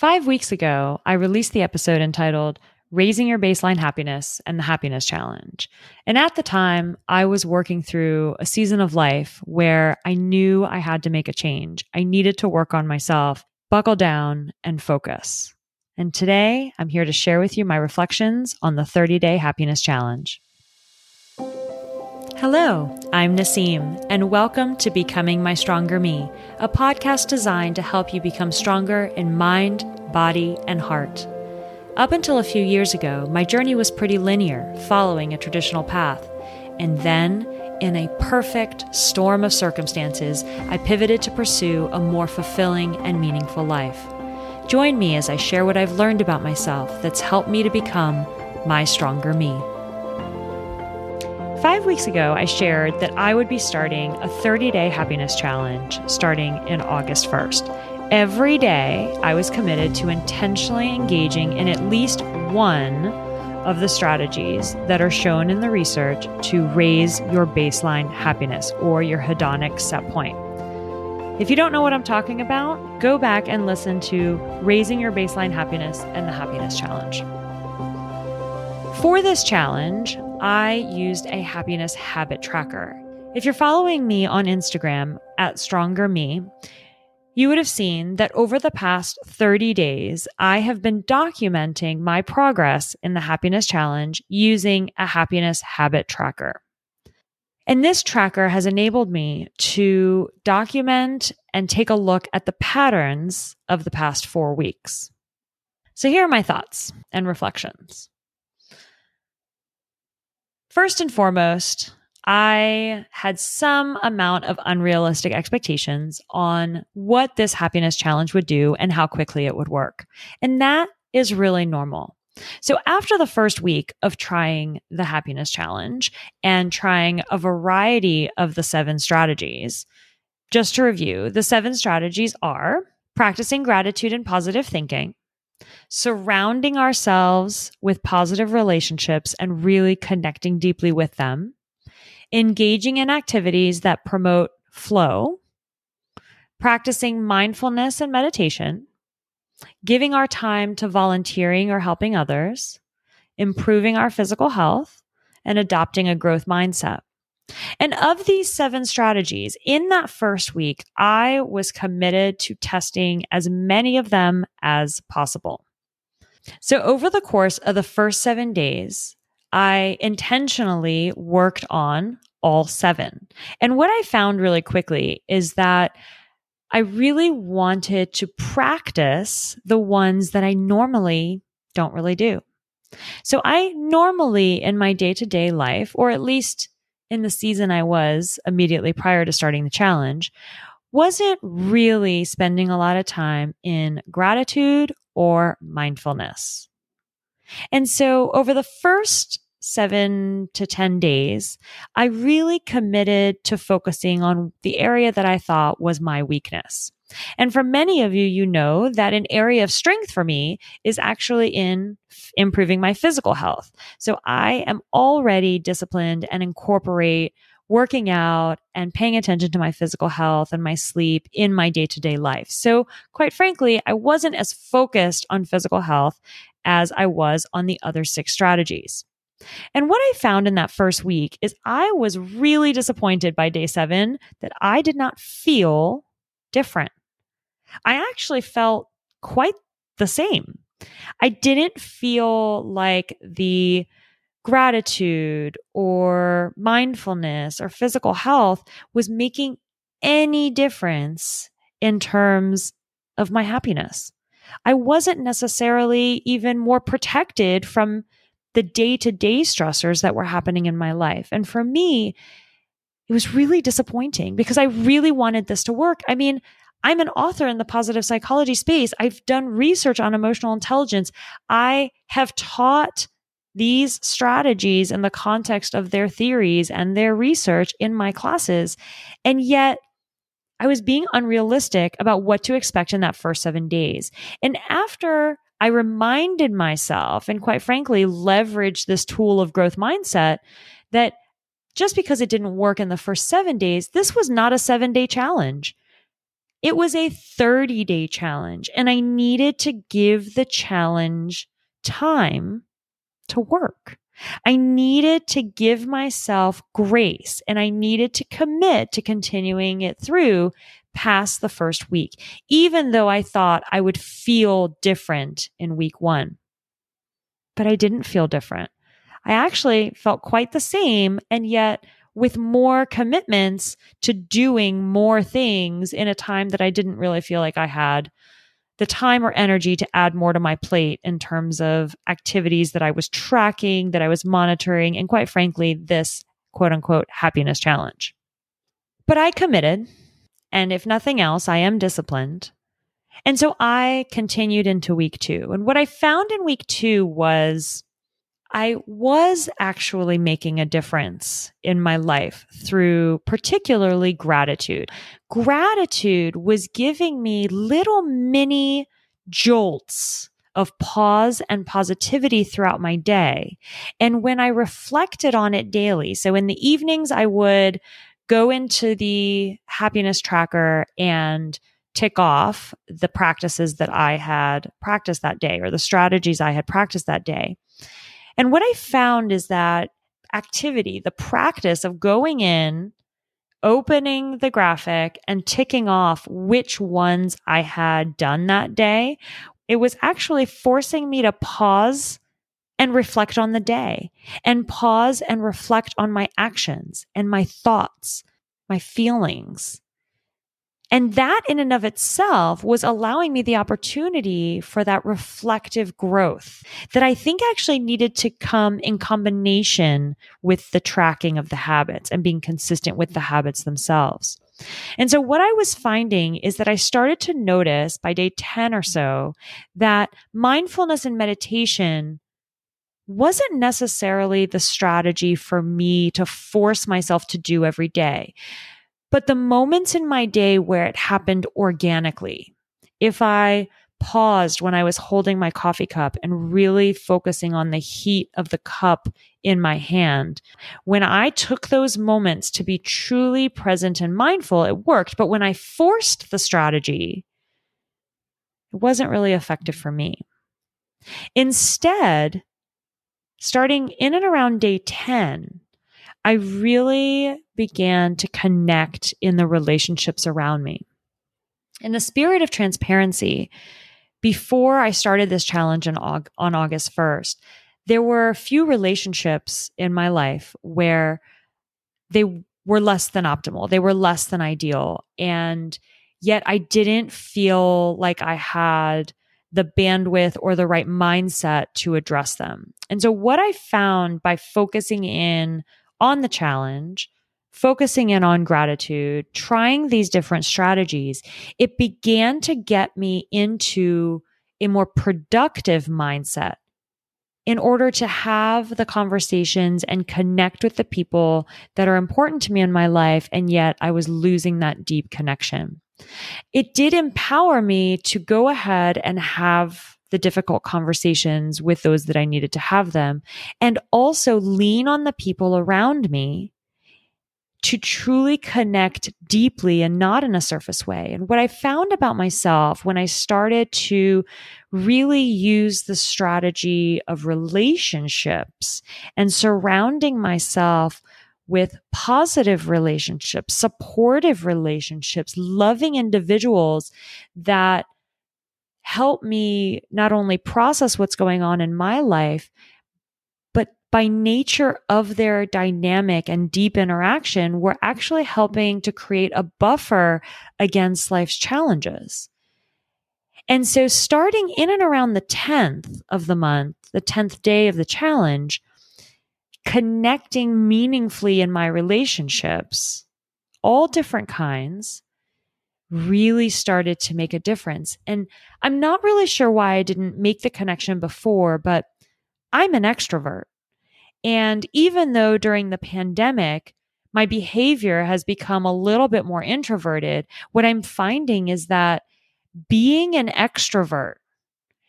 Five weeks ago, I released the episode entitled Raising Your Baseline Happiness and the Happiness Challenge. And at the time, I was working through a season of life where I knew I had to make a change. I needed to work on myself, buckle down, and focus. And today, I'm here to share with you my reflections on the 30 day happiness challenge. Hello, I'm Nasim, and welcome to Becoming My Stronger Me, a podcast designed to help you become stronger in mind, body, and heart. Up until a few years ago, my journey was pretty linear, following a traditional path. And then, in a perfect storm of circumstances, I pivoted to pursue a more fulfilling and meaningful life. Join me as I share what I've learned about myself that's helped me to become my stronger me. Five weeks ago, I shared that I would be starting a 30 day happiness challenge starting in August 1st. Every day, I was committed to intentionally engaging in at least one of the strategies that are shown in the research to raise your baseline happiness or your hedonic set point. If you don't know what I'm talking about, go back and listen to Raising Your Baseline Happiness and the Happiness Challenge. For this challenge, I used a happiness habit tracker. If you're following me on Instagram at Stronger Me, you would have seen that over the past 30 days, I have been documenting my progress in the happiness challenge using a happiness habit tracker. And this tracker has enabled me to document and take a look at the patterns of the past four weeks. So here are my thoughts and reflections. First and foremost, I had some amount of unrealistic expectations on what this happiness challenge would do and how quickly it would work. And that is really normal. So after the first week of trying the happiness challenge and trying a variety of the seven strategies, just to review, the seven strategies are practicing gratitude and positive thinking, surrounding ourselves with positive relationships and really connecting deeply with them, engaging in activities that promote flow, practicing mindfulness and meditation, giving our time to volunteering or helping others, improving our physical health, and adopting a growth mindset. And of these seven strategies, in that first week, I was committed to testing as many of them as possible. So, over the course of the first seven days, I intentionally worked on all seven. And what I found really quickly is that I really wanted to practice the ones that I normally don't really do. So I normally in my day to day life, or at least in the season I was immediately prior to starting the challenge wasn't really spending a lot of time in gratitude or mindfulness. And so over the first seven to 10 days, I really committed to focusing on the area that I thought was my weakness. And for many of you, you know that an area of strength for me is actually in f- improving my physical health. So I am already disciplined and incorporate working out and paying attention to my physical health and my sleep in my day to day life. So quite frankly, I wasn't as focused on physical health as I was on the other six strategies. And what I found in that first week is I was really disappointed by day seven that I did not feel different. I actually felt quite the same. I didn't feel like the gratitude or mindfulness or physical health was making any difference in terms of my happiness. I wasn't necessarily even more protected from the day to day stressors that were happening in my life. And for me, it was really disappointing because I really wanted this to work. I mean, I'm an author in the positive psychology space. I've done research on emotional intelligence. I have taught these strategies in the context of their theories and their research in my classes. And yet, I was being unrealistic about what to expect in that first seven days. And after I reminded myself, and quite frankly, leveraged this tool of growth mindset, that just because it didn't work in the first seven days, this was not a seven day challenge It was a 30 day challenge and I needed to give the challenge time to work. I needed to give myself grace and I needed to commit to continuing it through past the first week, even though I thought I would feel different in week one. But I didn't feel different. I actually felt quite the same and yet with more commitments to doing more things in a time that I didn't really feel like I had the time or energy to add more to my plate in terms of activities that I was tracking, that I was monitoring, and quite frankly, this quote unquote happiness challenge. But I committed. And if nothing else, I am disciplined. And so I continued into week two. And what I found in week two was I was actually making a difference in my life through particularly gratitude. Gratitude was giving me little mini jolts of pause and positivity throughout my day. And when I reflected on it daily, so in the evenings, I would go into the happiness tracker and tick off the practices that I had practiced that day or the strategies I had practiced that day. And what I found is that activity, the practice of going in, opening the graphic and ticking off which ones I had done that day, it was actually forcing me to pause and reflect on the day and pause and reflect on my actions and my thoughts, my feelings. And that in and of itself was allowing me the opportunity for that reflective growth that I think actually needed to come in combination with the tracking of the habits and being consistent with the habits themselves. And so what I was finding is that I started to notice by day 10 or so that mindfulness and meditation wasn't necessarily the strategy for me to force myself to do every day. But the moments in my day where it happened organically, if I paused when I was holding my coffee cup and really focusing on the heat of the cup in my hand. When I took those moments to be truly present and mindful, it worked. But when I forced the strategy, it wasn't really effective for me. Instead, starting in and around day 10, I really began to connect in the relationships around me. In the spirit of transparency, before I started this challenge on, on August 1st, there were a few relationships in my life where they were less than optimal. They were less than ideal. And yet I didn't feel like I had the bandwidth or the right mindset to address them. And so, what I found by focusing in on the challenge, focusing in on gratitude, trying these different strategies, it began to get me into a more productive mindset in order to have the conversations and connect with the people that are important to me in my life. And yet I was losing that deep connection. It did empower me to go ahead and have the difficult conversations with those that I needed to have them and also lean on the people around me to truly connect deeply and not in a surface way. And what I found about myself when I started to really use the strategy of relationships and surrounding myself with positive relationships, supportive relationships, loving individuals that help me not only process what's going on in my life, but by nature of their dynamic and deep interaction, we're actually helping to create a buffer against life's challenges. And so, starting in and around the 10th of the month, the 10th day of the challenge, connecting meaningfully in my relationships, all different kinds, really started to make a difference. And I'm not really sure why I didn't make the connection before, but I'm an extrovert. And even though during the pandemic, my behavior has become a little bit more introverted, what I'm finding is that being an extrovert,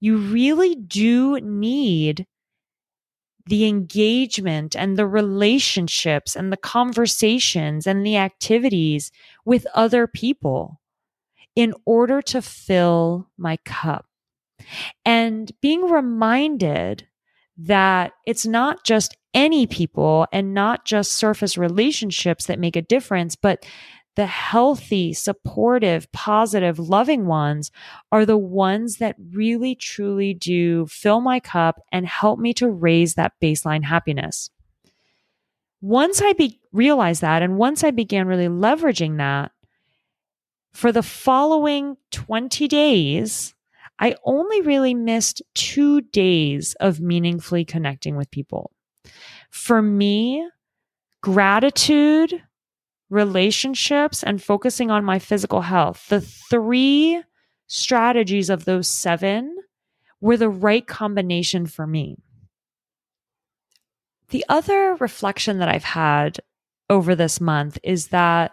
you really do need the engagement and the relationships and the conversations and the activities with other people in order to fill my cup. And being reminded that it's not just any people and not just surface relationships that make a difference, but the healthy, supportive, positive, loving ones are the ones that really truly do fill my cup and help me to raise that baseline happiness. Once I be- realized that, and once I began really leveraging that, for the following 20 days, I only really missed two days of meaningfully connecting with people. For me, gratitude, relationships, and focusing on my physical health, the three strategies of those seven were the right combination for me. The other reflection that I've had over this month is that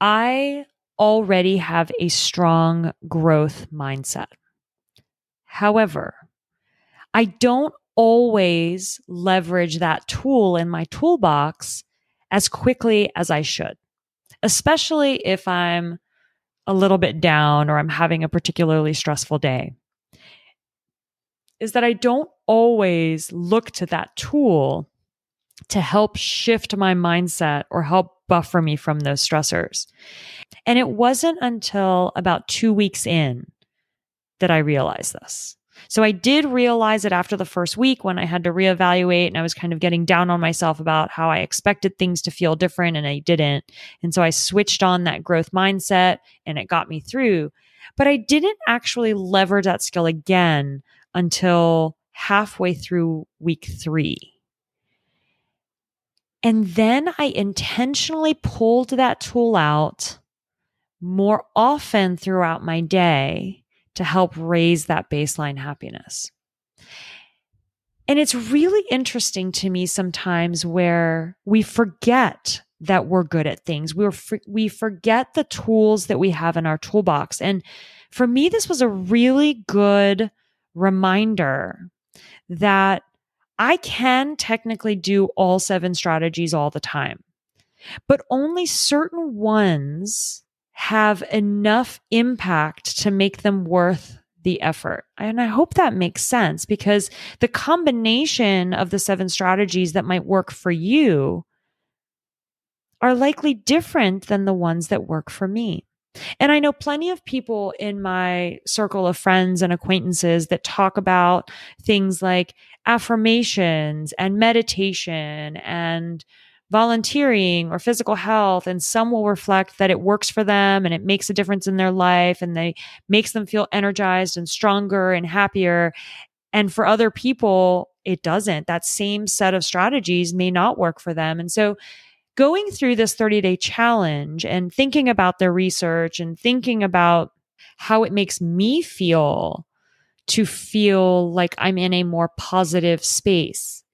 I already have a strong growth mindset. However, I don't always leverage that tool in my toolbox as quickly as I should, especially if I'm a little bit down or I'm having a particularly stressful day. Is that I don't always look to that tool to help shift my mindset or help buffer me from those stressors. And it wasn't until about two weeks in that I realized this. So I did realize it after the first week when I had to reevaluate and I was kind of getting down on myself about how I expected things to feel different and I didn't. And so I switched on that growth mindset and it got me through. But I didn't actually leverage that skill again until halfway through week three. And then I intentionally pulled that tool out more often throughout my day to help raise that baseline happiness. And it's really interesting to me sometimes where we forget that we're good at things. We we forget the tools that we have in our toolbox. And for me this was a really good reminder that I can technically do all seven strategies all the time, but only certain ones have enough impact to make them worth the effort. And I hope that makes sense because the combination of the seven strategies that might work for you are likely different than the ones that work for me. And I know plenty of people in my circle of friends and acquaintances that talk about things like affirmations and meditation and volunteering or physical health and some will reflect that it works for them and it makes a difference in their life and they makes them feel energized and stronger and happier. And for other people it doesn't. That same set of strategies may not work for them. And so going through this 30 day challenge and thinking about their research and thinking about how it makes me feel to feel like I'm in a more positive space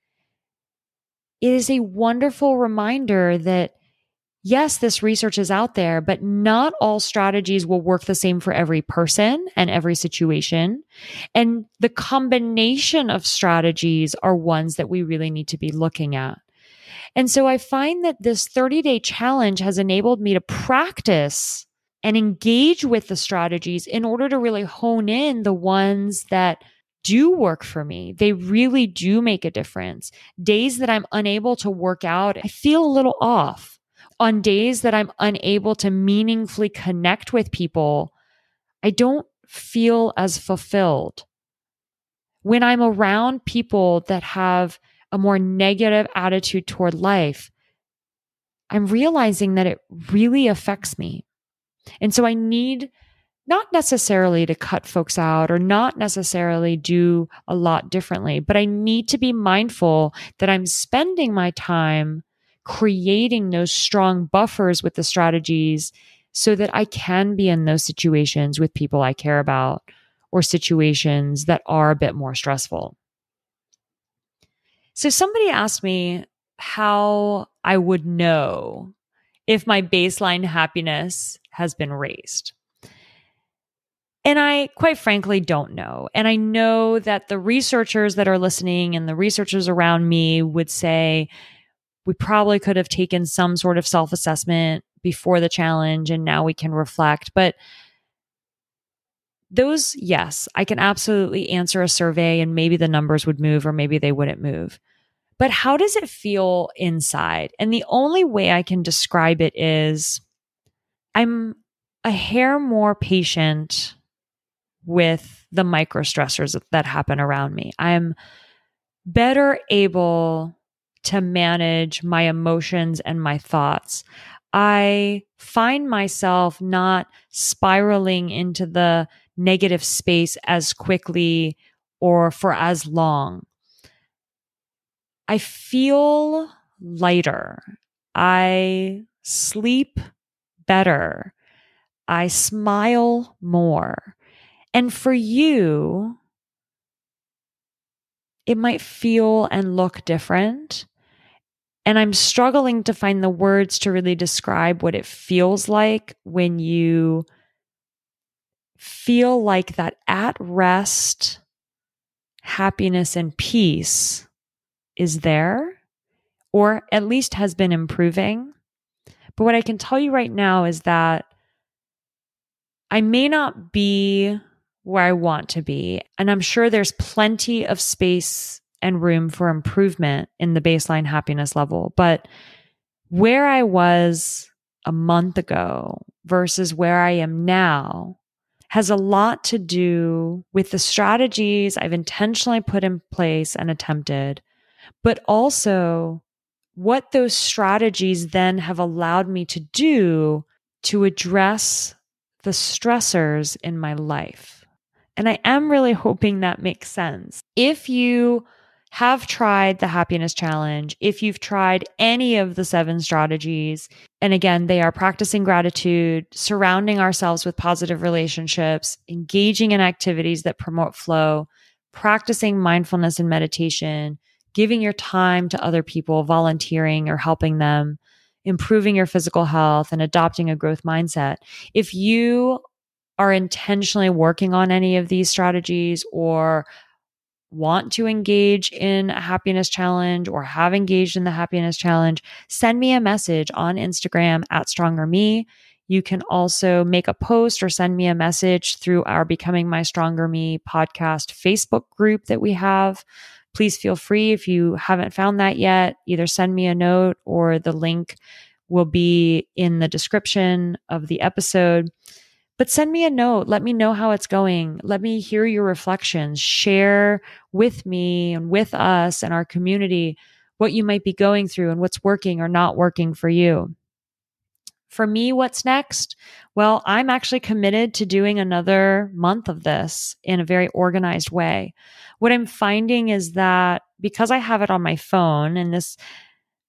it is a wonderful reminder that yes, this research is out there, but not all strategies will work the same for every person and every situation. And the combination of strategies are ones that we really need to be looking at. And so I find that this 30 day challenge has enabled me to practice and engage with the strategies in order to really hone in the ones that do work for me. They really do make a difference. Days that I'm unable to work out, I feel a little off. On days that I'm unable to meaningfully connect with people, I don't feel as fulfilled. When I'm around people that have a more negative attitude toward life, I'm realizing that it really affects me. And so I need not necessarily to cut folks out or not necessarily do a lot differently, but I need to be mindful that I'm spending my time creating those strong buffers with the strategies so that I can be in those situations with people I care about or situations that are a bit more stressful. So somebody asked me how I would know if my baseline happiness has been raised. And I quite frankly don't know. And I know that the researchers that are listening and the researchers around me would say we probably could have taken some sort of self assessment before the challenge and now we can reflect. But those, yes, I can absolutely answer a survey and maybe the numbers would move or maybe they wouldn't move. But how does it feel inside? And the only way I can describe it is I'm a hair more patient with the micro stressors that happen around me. I'm better able to manage my emotions and my thoughts. I find myself not spiraling into the negative space as quickly or for as long. I feel lighter. I sleep better. I smile more. And for you, it might feel and look different. And I'm struggling to find the words to really describe what it feels like when you feel like that at rest happiness and peace is there, or at least has been improving. But what I can tell you right now is that I may not be where I want to be. And I'm sure there's plenty of space and room for improvement in the baseline happiness level. But where I was a month ago versus where I am now has a lot to do with the strategies I've intentionally put in place and attempted, but also what those strategies then have allowed me to do to address the stressors in my life. And I am really hoping that makes sense. If you have tried the happiness challenge, if you've tried any of the seven strategies, and again, they are practicing gratitude, surrounding ourselves with positive relationships, engaging in activities that promote flow, practicing mindfulness and meditation, giving your time to other people, volunteering or helping them, improving your physical health, and adopting a growth mindset. If you are intentionally working on any of these strategies or want to engage in a happiness challenge or have engaged in the happiness challenge, send me a message on Instagram at Stronger Me. You can also make a post or send me a message through our Becoming My Stronger Me podcast Facebook group that we have. Please feel free if you haven't found that yet, either send me a note or the link will be in the description of the episode. But send me a note. Let me know how it's going. Let me hear your reflections. Share with me and with us and our community what you might be going through and what's working or not working for you. For me, what's next? Well, I'm actually committed to doing another month of this in a very organized way. What I'm finding is that because I have it on my phone and this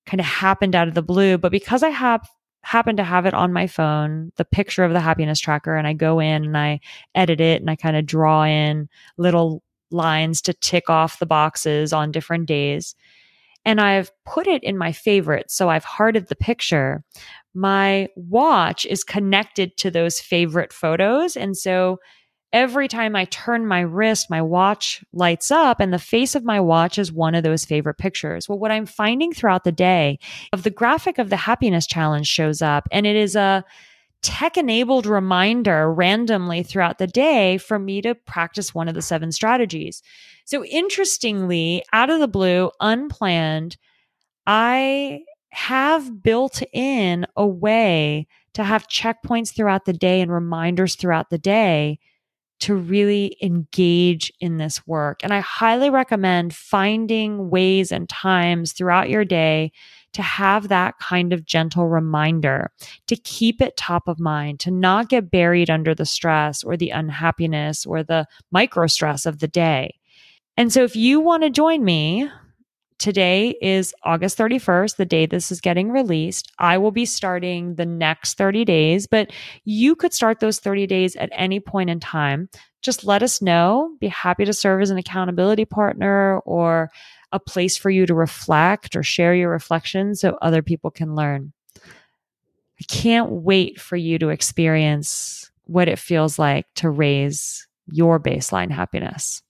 kind of happened out of the blue, but because I have happen to have it on my phone, the picture of the happiness tracker, and I go in and I edit it and I kind of draw in little lines to tick off the boxes on different days. And I've put it in my favorites. So I've hearted the picture. My watch is connected to those favorite photos. And so every time I turn my wrist, my watch lights up and the face of my watch is one of those favorite pictures. Well, what I'm finding throughout the day of the graphic of the happiness challenge shows up and it is a tech enabled reminder randomly throughout the day for me to practice one of the seven strategies. So interestingly, out of the blue, unplanned, I have built in a way to have checkpoints throughout the day and reminders throughout the day to really engage in this work. And I highly recommend finding ways and times throughout your day to have that kind of gentle reminder, to keep it top of mind, to not get buried under the stress or the unhappiness or the micro stress of the day. And so if you want to join me, today is August 31st, the day this is getting released. I will be starting the next 30 days, but you could start those 30 days at any point in time. Just let us know. Be happy to serve as an accountability partner or a place for you to reflect or share your reflections so other people can learn. I can't wait for you to experience what it feels like to raise your baseline happiness.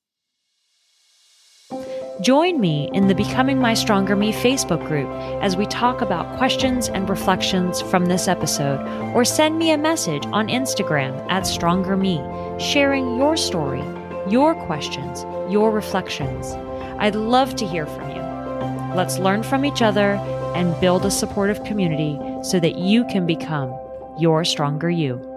Join me in the Becoming My Stronger Me Facebook group as we talk about questions and reflections from this episode, or send me a message on Instagram at Stronger Me sharing your story, your questions, your reflections. I'd love to hear from you. Let's learn from each other and build a supportive community so that you can become your stronger you.